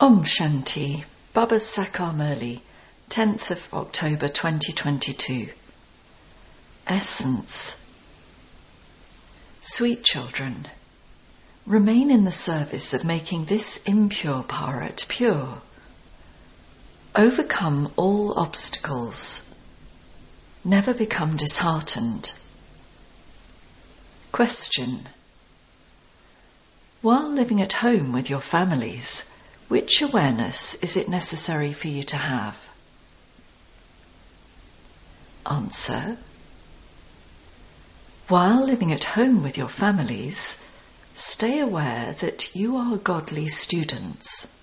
Om Shanti, Baba Sakar Murli, 10th of October 2022. Essence. Sweet children, remain in the service of making this impure Bharat pure. Overcome all obstacles. Never become disheartened. Question. While living at home with your families, which awareness is it necessary for you to have? Answer. While living at home with your families, stay aware that you are godly students.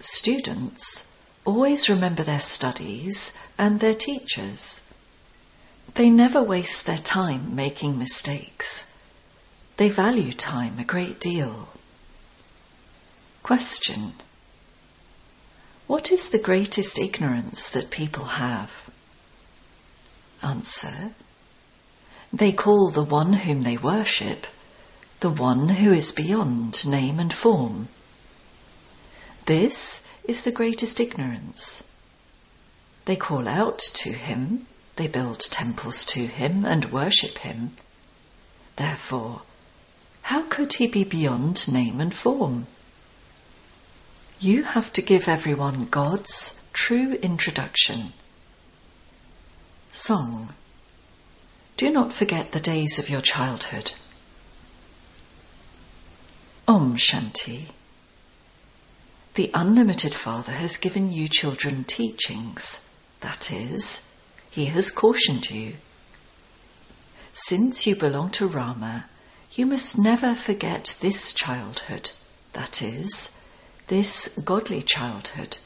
Students always remember their studies and their teachers. They never waste their time making mistakes. They value time a great deal. Question What is the greatest ignorance that people have? Answer They call the one whom they worship the one who is beyond name and form. This is the greatest ignorance. They call out to him, they build temples to him and worship him. Therefore, how could he be beyond name and form? You have to give everyone God's true introduction. Song. Do not forget the days of your childhood. Om Shanti. The Unlimited Father has given you children teachings. That is, He has cautioned you. Since you belong to Rama, you must never forget this childhood. That is, this godly childhood.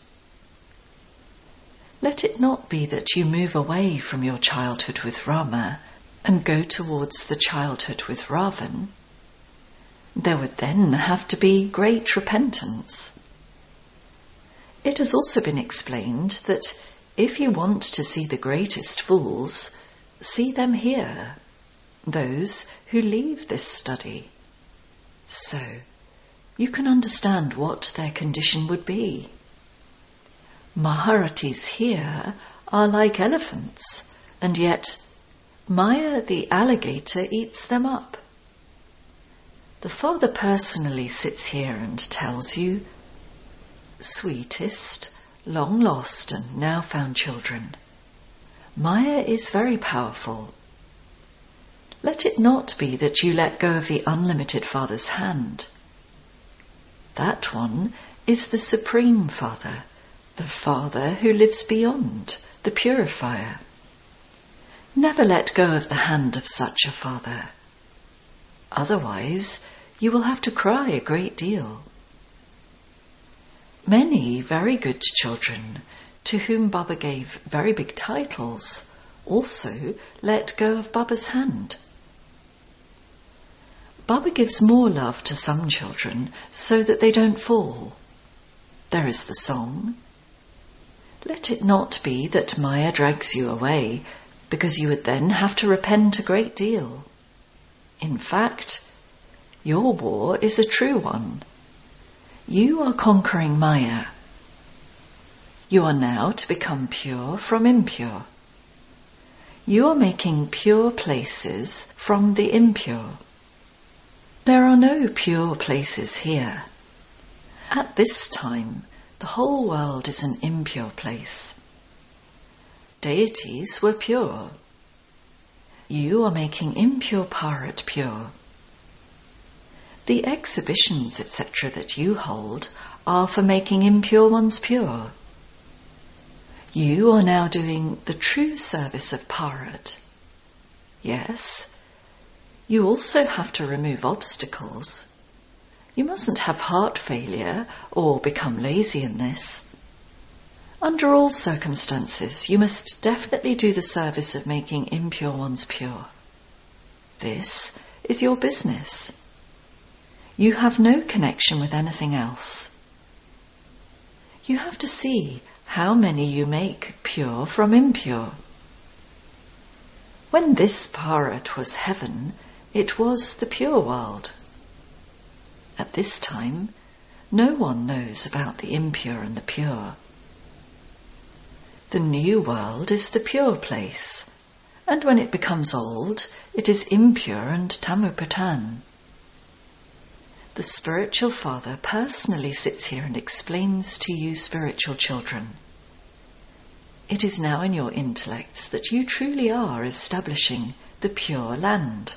Let it not be that you move away from your childhood with Rama and go towards the childhood with Ravan. There would then have to be great repentance. It has also been explained that if you want to see the greatest fools, see them here, those who leave this study. So, you can understand what their condition would be. Maharathis here are like elephants, and yet Maya the alligator eats them up. The Father personally sits here and tells you, Sweetest, long lost and now found children, Maya is very powerful. Let it not be that you let go of the unlimited Father's hand. That one is the Supreme Father, the Father who lives beyond, the Purifier. Never let go of the hand of such a Father. Otherwise, you will have to cry a great deal. Many very good children, to whom Baba gave very big titles, also let go of Baba's hand. Baba gives more love to some children so that they don't fall. There is the song. Let it not be that Maya drags you away, because you would then have to repent a great deal. In fact, your war is a true one. You are conquering Maya. You are now to become pure from impure. You are making pure places from the impure. There are no pure places here. At this time, the whole world is an impure place. Deities were pure. You are making impure Bharat pure. The exhibitions, etc., that you hold are for making impure ones pure. You are now doing the true service of Bharat. Yes, you also have to remove obstacles. You mustn't have heart failure or become lazy in this. Under all circumstances, you must definitely do the service of making impure ones pure. This is your business. You have no connection with anything else. You have to see how many you make pure from impure. When this Bharat was heaven, it was the pure world. At this time, no one knows about the impure and the pure. The new world is the pure place, and when it becomes old, it is impure and tamopradhan. The spiritual father personally sits here and explains to you, spiritual children. It is now in your intellects that you truly are establishing the pure land.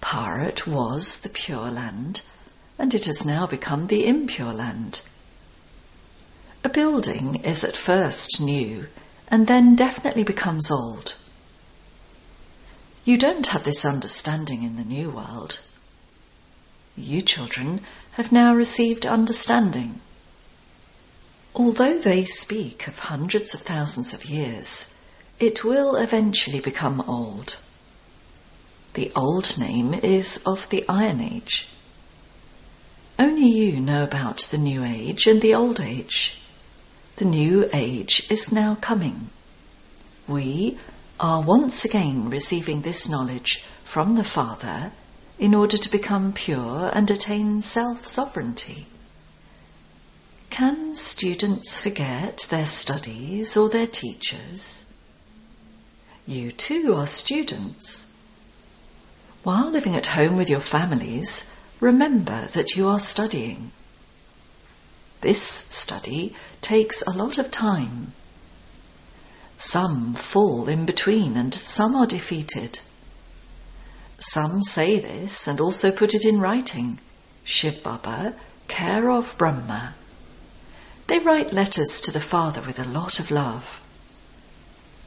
Bharat was the pure land, and it has now become the impure land. A building is at first new and then definitely becomes old. You don't have this understanding in the new world. You children have now received understanding. Although they speak of hundreds of thousands of years, it will eventually become old. The old name is of the Iron Age. Only you know about the New Age and the Old Age. The New Age is now coming. We are once again receiving this knowledge from the Father in order to become pure and attain self sovereignty. Can students forget their studies or their teachers? You too are students. While living at home with your families, remember that you are studying. This study takes a lot of time. Some fall in between and some are defeated. Some say this and also put it in writing. Shiv Baba, care of Brahma. They write letters to the Father with a lot of love.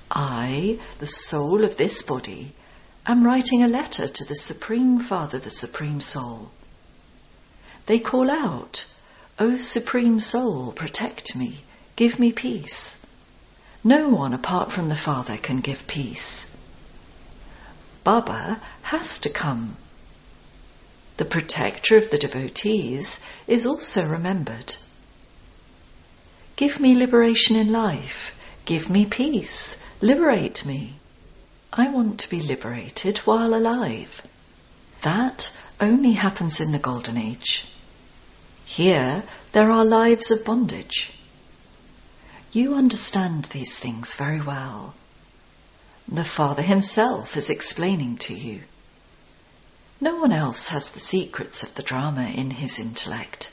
I, the soul of this body, am writing a letter to the Supreme Father, the Supreme Soul. They call out, O Supreme Soul, protect me, give me peace. No one apart from the Father can give peace. Baba has to come. The protector of the devotees is also remembered. Give me liberation in life. Give me peace. Liberate me. I want to be liberated while alive. That only happens in the Golden Age. Here, there are lives of bondage. You understand these things very well. The Father Himself is explaining to you. No one else has the secrets of the drama in his intellect.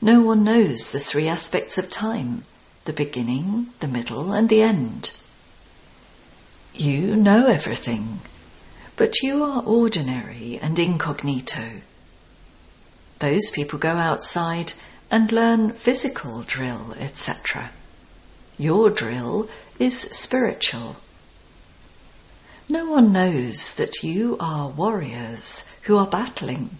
No one knows the three aspects of time the beginning, the middle, and the end. You know everything, but you are ordinary and incognito. Those people go outside and learn physical drill, etc. Your drill is spiritual. No one knows that you are warriors who are battling.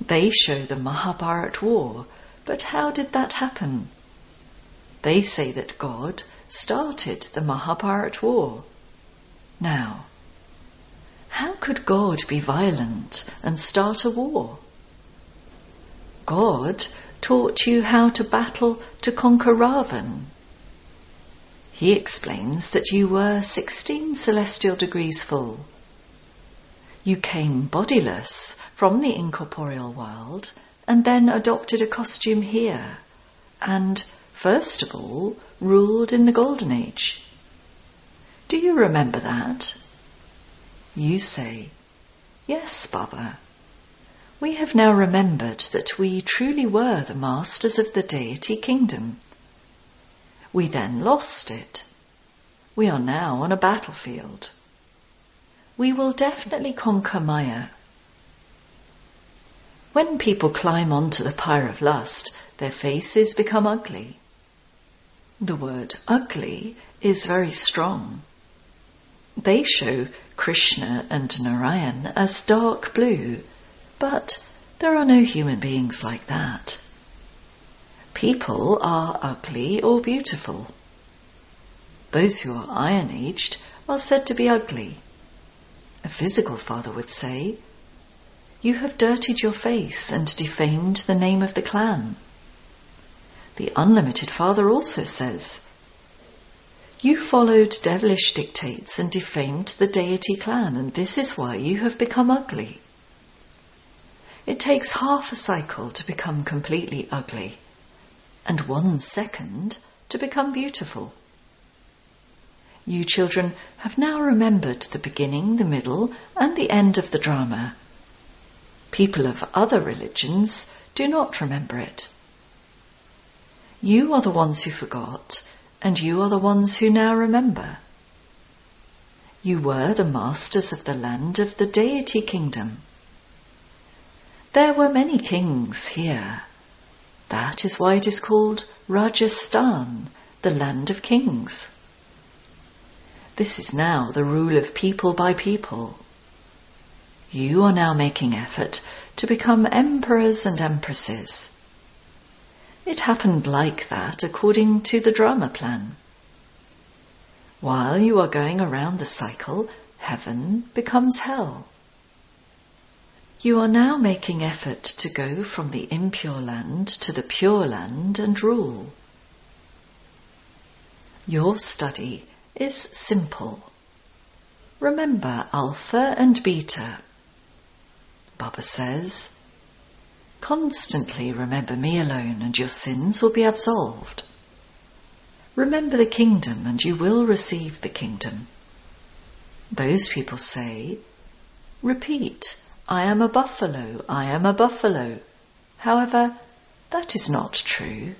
They show the Mahabharat war, but how did that happen? They say that God started the Mahabharat war. Now, how could God be violent and start a war? God taught you how to battle to conquer Ravan he explains that you were 16 celestial degrees full. You came bodiless from the incorporeal world and then adopted a costume here, and, first of all, ruled in the Golden Age. Do you remember that? You say, Yes, Baba. We have now remembered that we truly were the masters of the deity kingdom we then lost it. We are now on a battlefield. We will definitely conquer Maya. When people climb onto the pyre of lust, their faces become ugly. The word ugly is very strong. They show Krishna and Narayan as dark blue, but there are no human beings like that. People are ugly or beautiful. Those who are iron aged are said to be ugly. A physical father would say, You have dirtied your face and defamed the name of the clan. The unlimited father also says, You followed devilish dictates and defamed the deity clan, and this is why you have become ugly. it takes half a cycle to become completely ugly, and one second to become beautiful. You children have now remembered the beginning, the middle, and the end of the drama. People of other religions do not remember it. You are the ones who forgot, and you are the ones who now remember. You were the masters of the land of the deity kingdom. There were many kings here. That is why it is called Rajasthan, the land of kings. This is now the rule of people by people. You are now making effort to become emperors and empresses. It happened like that according to the drama plan. While you are going around the cycle, heaven becomes hell. You are now making effort to go from the impure land to the pure land and rule. Your study is simple. Remember alpha and beta. Baba says, Constantly remember me alone and your sins will be absolved. Remember the kingdom and you will receive the kingdom. Those people say, Repeat, I am a buffalo, I am a buffalo. However, that is not true.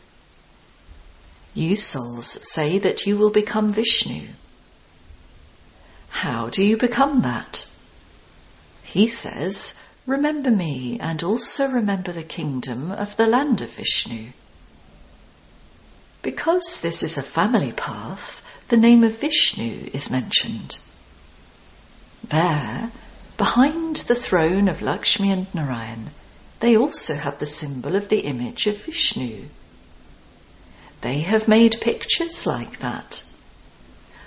You souls say that you will become Vishnu. How do you become that? He says, Remember me and also remember the kingdom of the land of Vishnu. Because this is a family path, the name of Vishnu is mentioned. There, behind the throne of Lakshmi and Narayan, they also have the symbol of the image of Vishnu. They have made pictures like that.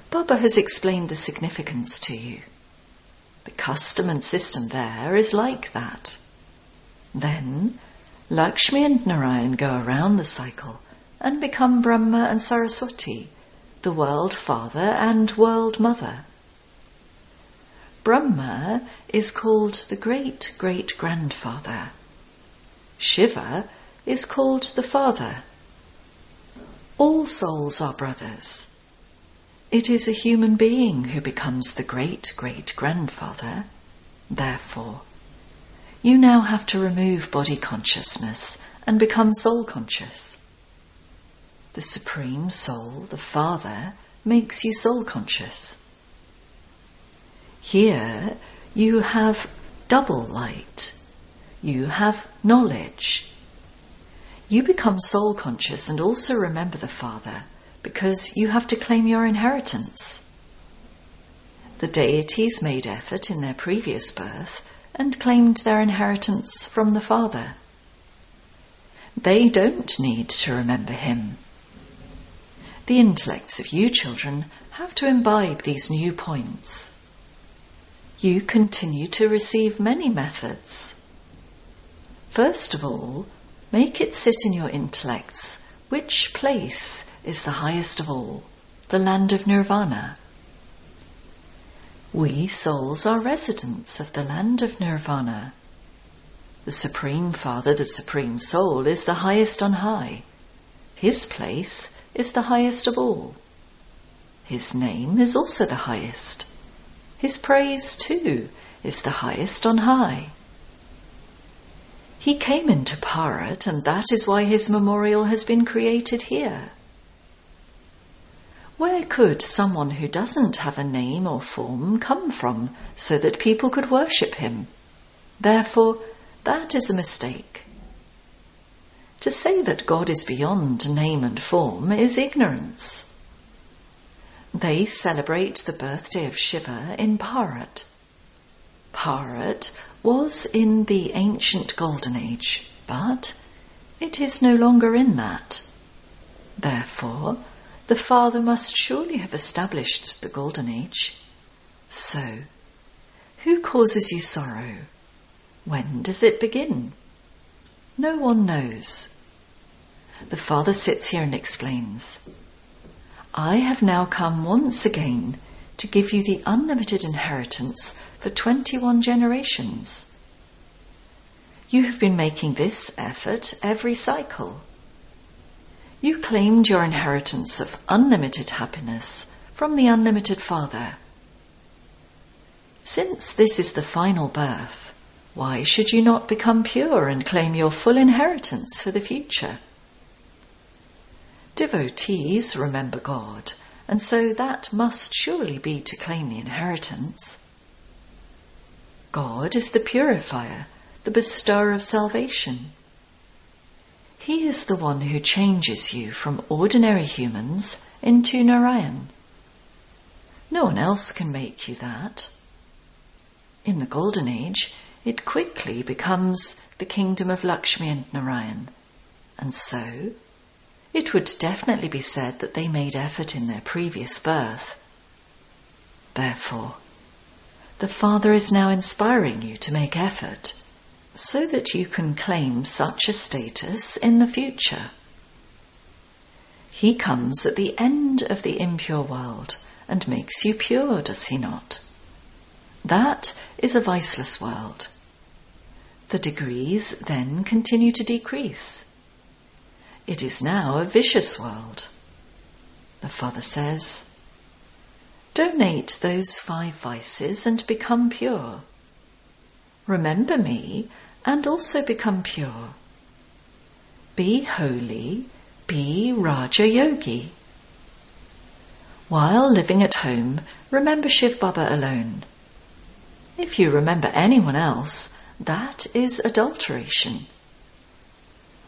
Baba has explained the significance to you. The custom and system there is like that. Then Lakshmi and Narayan go around the cycle and become Brahma and Saraswati, the world father and world mother. Brahma is called the great great grandfather. Shiva is called the father all souls are brothers. It is a human being who becomes the great great grandfather. Therefore, you now have to remove body consciousness and become soul conscious. The Supreme Soul, the Father, makes you soul conscious. Here you have double light. You have knowledge you become soul conscious and also remember the Father because you have to claim your inheritance. The deities made effort in their previous birth and claimed their inheritance from the Father. They don't need to remember Him. The intellects of you children have to imbibe these new points. You continue to receive many methods. First of all, Make it sit in your intellects which place is the highest of all, the land of nirvana. We souls are residents of the land of nirvana. The Supreme Father, the Supreme Soul, is the highest on high. His place is the highest of all. His name is also the highest. His praise, too, is the highest on high. He came into Bharat, and that is why his memorial has been created here. Where could someone who doesn't have a name or form come from so that people could worship him? Therefore, that is a mistake. To say that God is beyond name and form is ignorance. They celebrate the birthday of Shiva in Bharat. Bharat was in the ancient Golden Age, but it is no longer in that. Therefore, the Father must surely have established the Golden Age. So, who causes you sorrow? When does it begin? No one knows. The Father sits here and explains I have now come once again to give you the unlimited inheritance for 21 generations. you have been making this effort every cycle. You claimed your inheritance of unlimited happiness from the unlimited Father. Since this is the final birth, why should you not become pure and claim your full inheritance for the future? Devotees remember God, and so that must surely be to claim the inheritance. God is the purifier, the bestower of salvation. He is the one who changes you from ordinary humans into Narayan. No one else can make you that. In the Golden Age, it quickly becomes the kingdom of Lakshmi and Narayan. And so, it would definitely be said that they made effort in their previous birth. Therefore, the Father is now inspiring you to make effort so that you can claim such a status in the future. He comes at the end of the impure world and makes you pure, does he not? That is a viceless world. The degrees then continue to decrease. It is now a vicious world. The Father says, Donate those five vices and become pure. Remember me and also become pure. Be holy, be Raja Yogi. While living at home, remember Shiv Baba alone. If you remember anyone else, that is adulteration.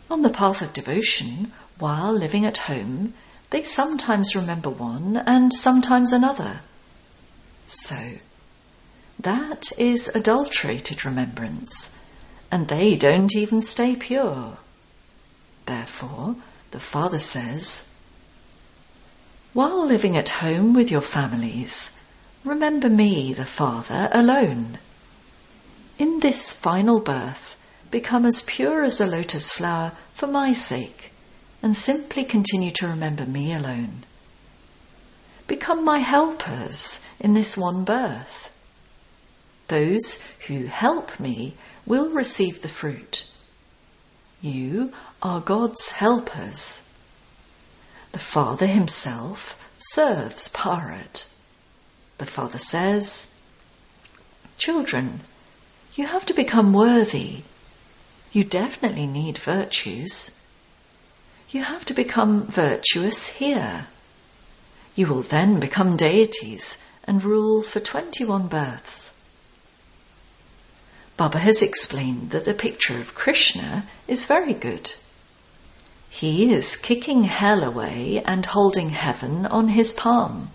On the path of devotion, while living at home, they sometimes remember one and sometimes another. So, that is adulterated remembrance, and they don't even stay pure. Therefore, the Father says, While living at home with your families, remember me, the Father, alone. In this final birth, become as pure as a lotus flower for my sake and simply continue to remember me alone. Become my helpers in this one birth. Those who help me will receive the fruit. You are God's helpers. The Father himself serves Bharat. The Father says, Children, you have to become worthy. You definitely need virtues. You have to become virtuous here. You will then become deities and rule for 21 births. Baba has explained that the picture of Krishna is very good. He is kicking hell away and holding heaven on his palm.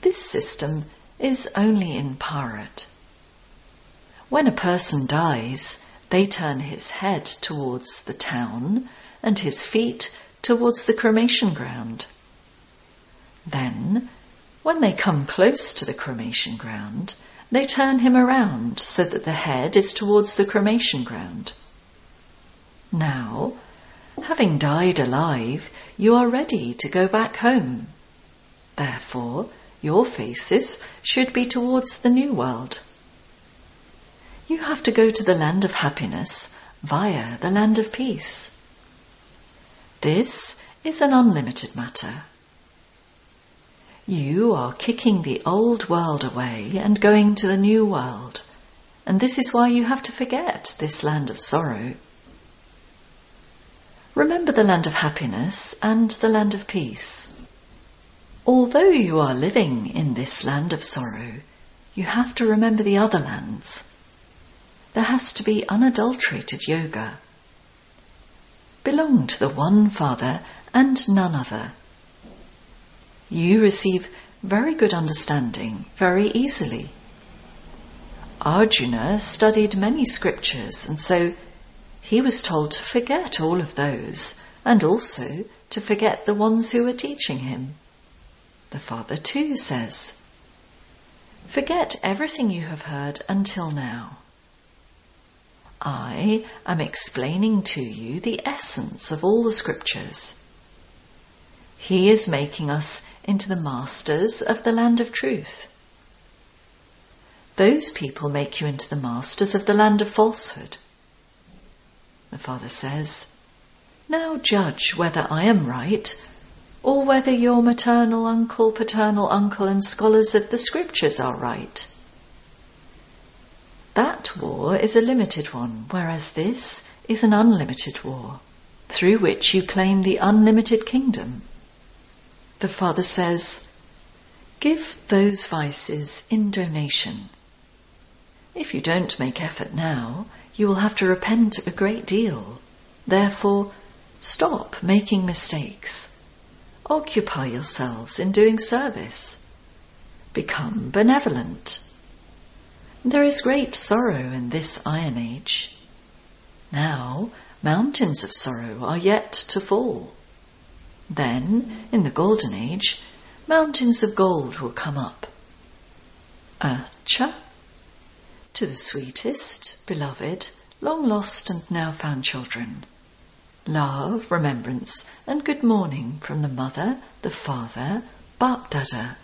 This system is only in Bharat. When a person dies, they turn his head towards the town and his feet towards the cremation ground. Then, when they come close to the cremation ground, they turn him around so that the head is towards the cremation ground. Now, having died alive, you are ready to go back home. Therefore, your faces should be towards the new world. You have to go to the land of happiness via the land of peace. This is an unlimited matter. You are kicking the old world away and going to the new world, and this is why you have to forget this land of sorrow. Remember the land of happiness and the land of peace. Although you are living in this land of sorrow, you have to remember the other lands. There has to be unadulterated yoga belong to the one Father and none other. You receive very good understanding very easily. Arjuna studied many scriptures and so he was told to forget all of those and also to forget the ones who were teaching him. The Father too says, Forget everything you have heard until now. I am explaining to you the essence of all the scriptures. He is making us into the masters of the land of truth. Those people make you into the masters of the land of falsehood. the Father says. Now judge whether I am right or whether your maternal uncle, paternal uncle, and scholars of the scriptures are right. That war is a limited one, whereas this is an unlimited war, through which you claim the unlimited kingdom. The Father says, Give those vices in donation. If you don't make effort now, you will have to repent a great deal. Therefore, stop making mistakes Occupy yourselves in doing service. Become benevolent. There is great sorrow in this Iron Age. Now, mountains of sorrow are yet to fall. Then, in the Golden Age, mountains of gold will come up. Acha, to the sweetest, beloved, long lost and now found children love, remembrance, and good morning from the mother, the father, Bap Dada.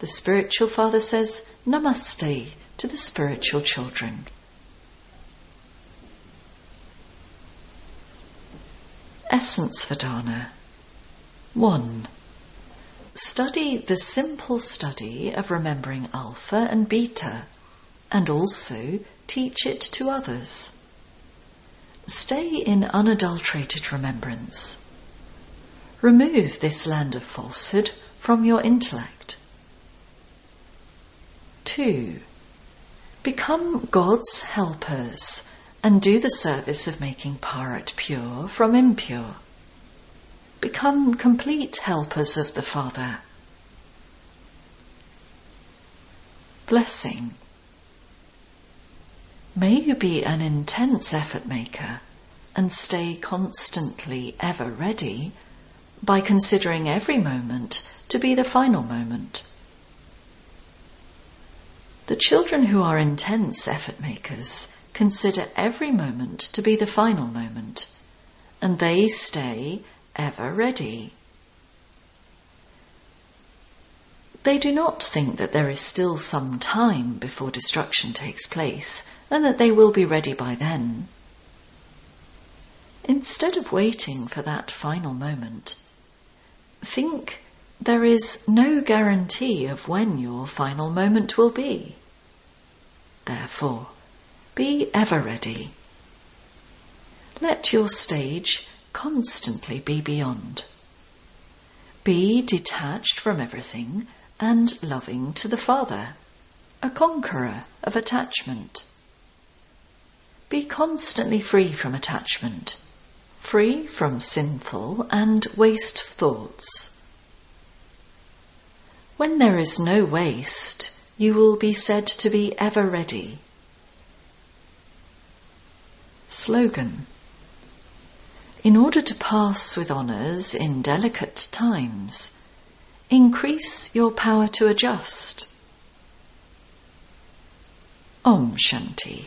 The spiritual father says Namaste to the spiritual children. Essence Vedana 1. Study the simple study of remembering Alpha and Beta and also teach it to others. Stay in unadulterated remembrance. Remove this land of falsehood from your intellect. 2. Become God's helpers and do the service of making Bharat pure from impure. Become complete helpers of the Father. Blessing. May you be an intense effort maker and stay constantly ever ready by considering every moment to be the final moment. The children who are intense effort makers consider every moment to be the final moment and they stay ever ready. They do not think that there is still some time before destruction takes place and that they will be ready by then. Instead of waiting for that final moment, think there is no guarantee of when your final moment will be. Therefore, be ever ready. Let your stage constantly be beyond. Be detached from everything and loving to the Father, a conqueror of attachment. Be constantly free from attachment, free from sinful and waste thoughts. When there is no waste, you will be said to be ever ready. Slogan In order to pass with honours in delicate times, increase your power to adjust. Om Shanti.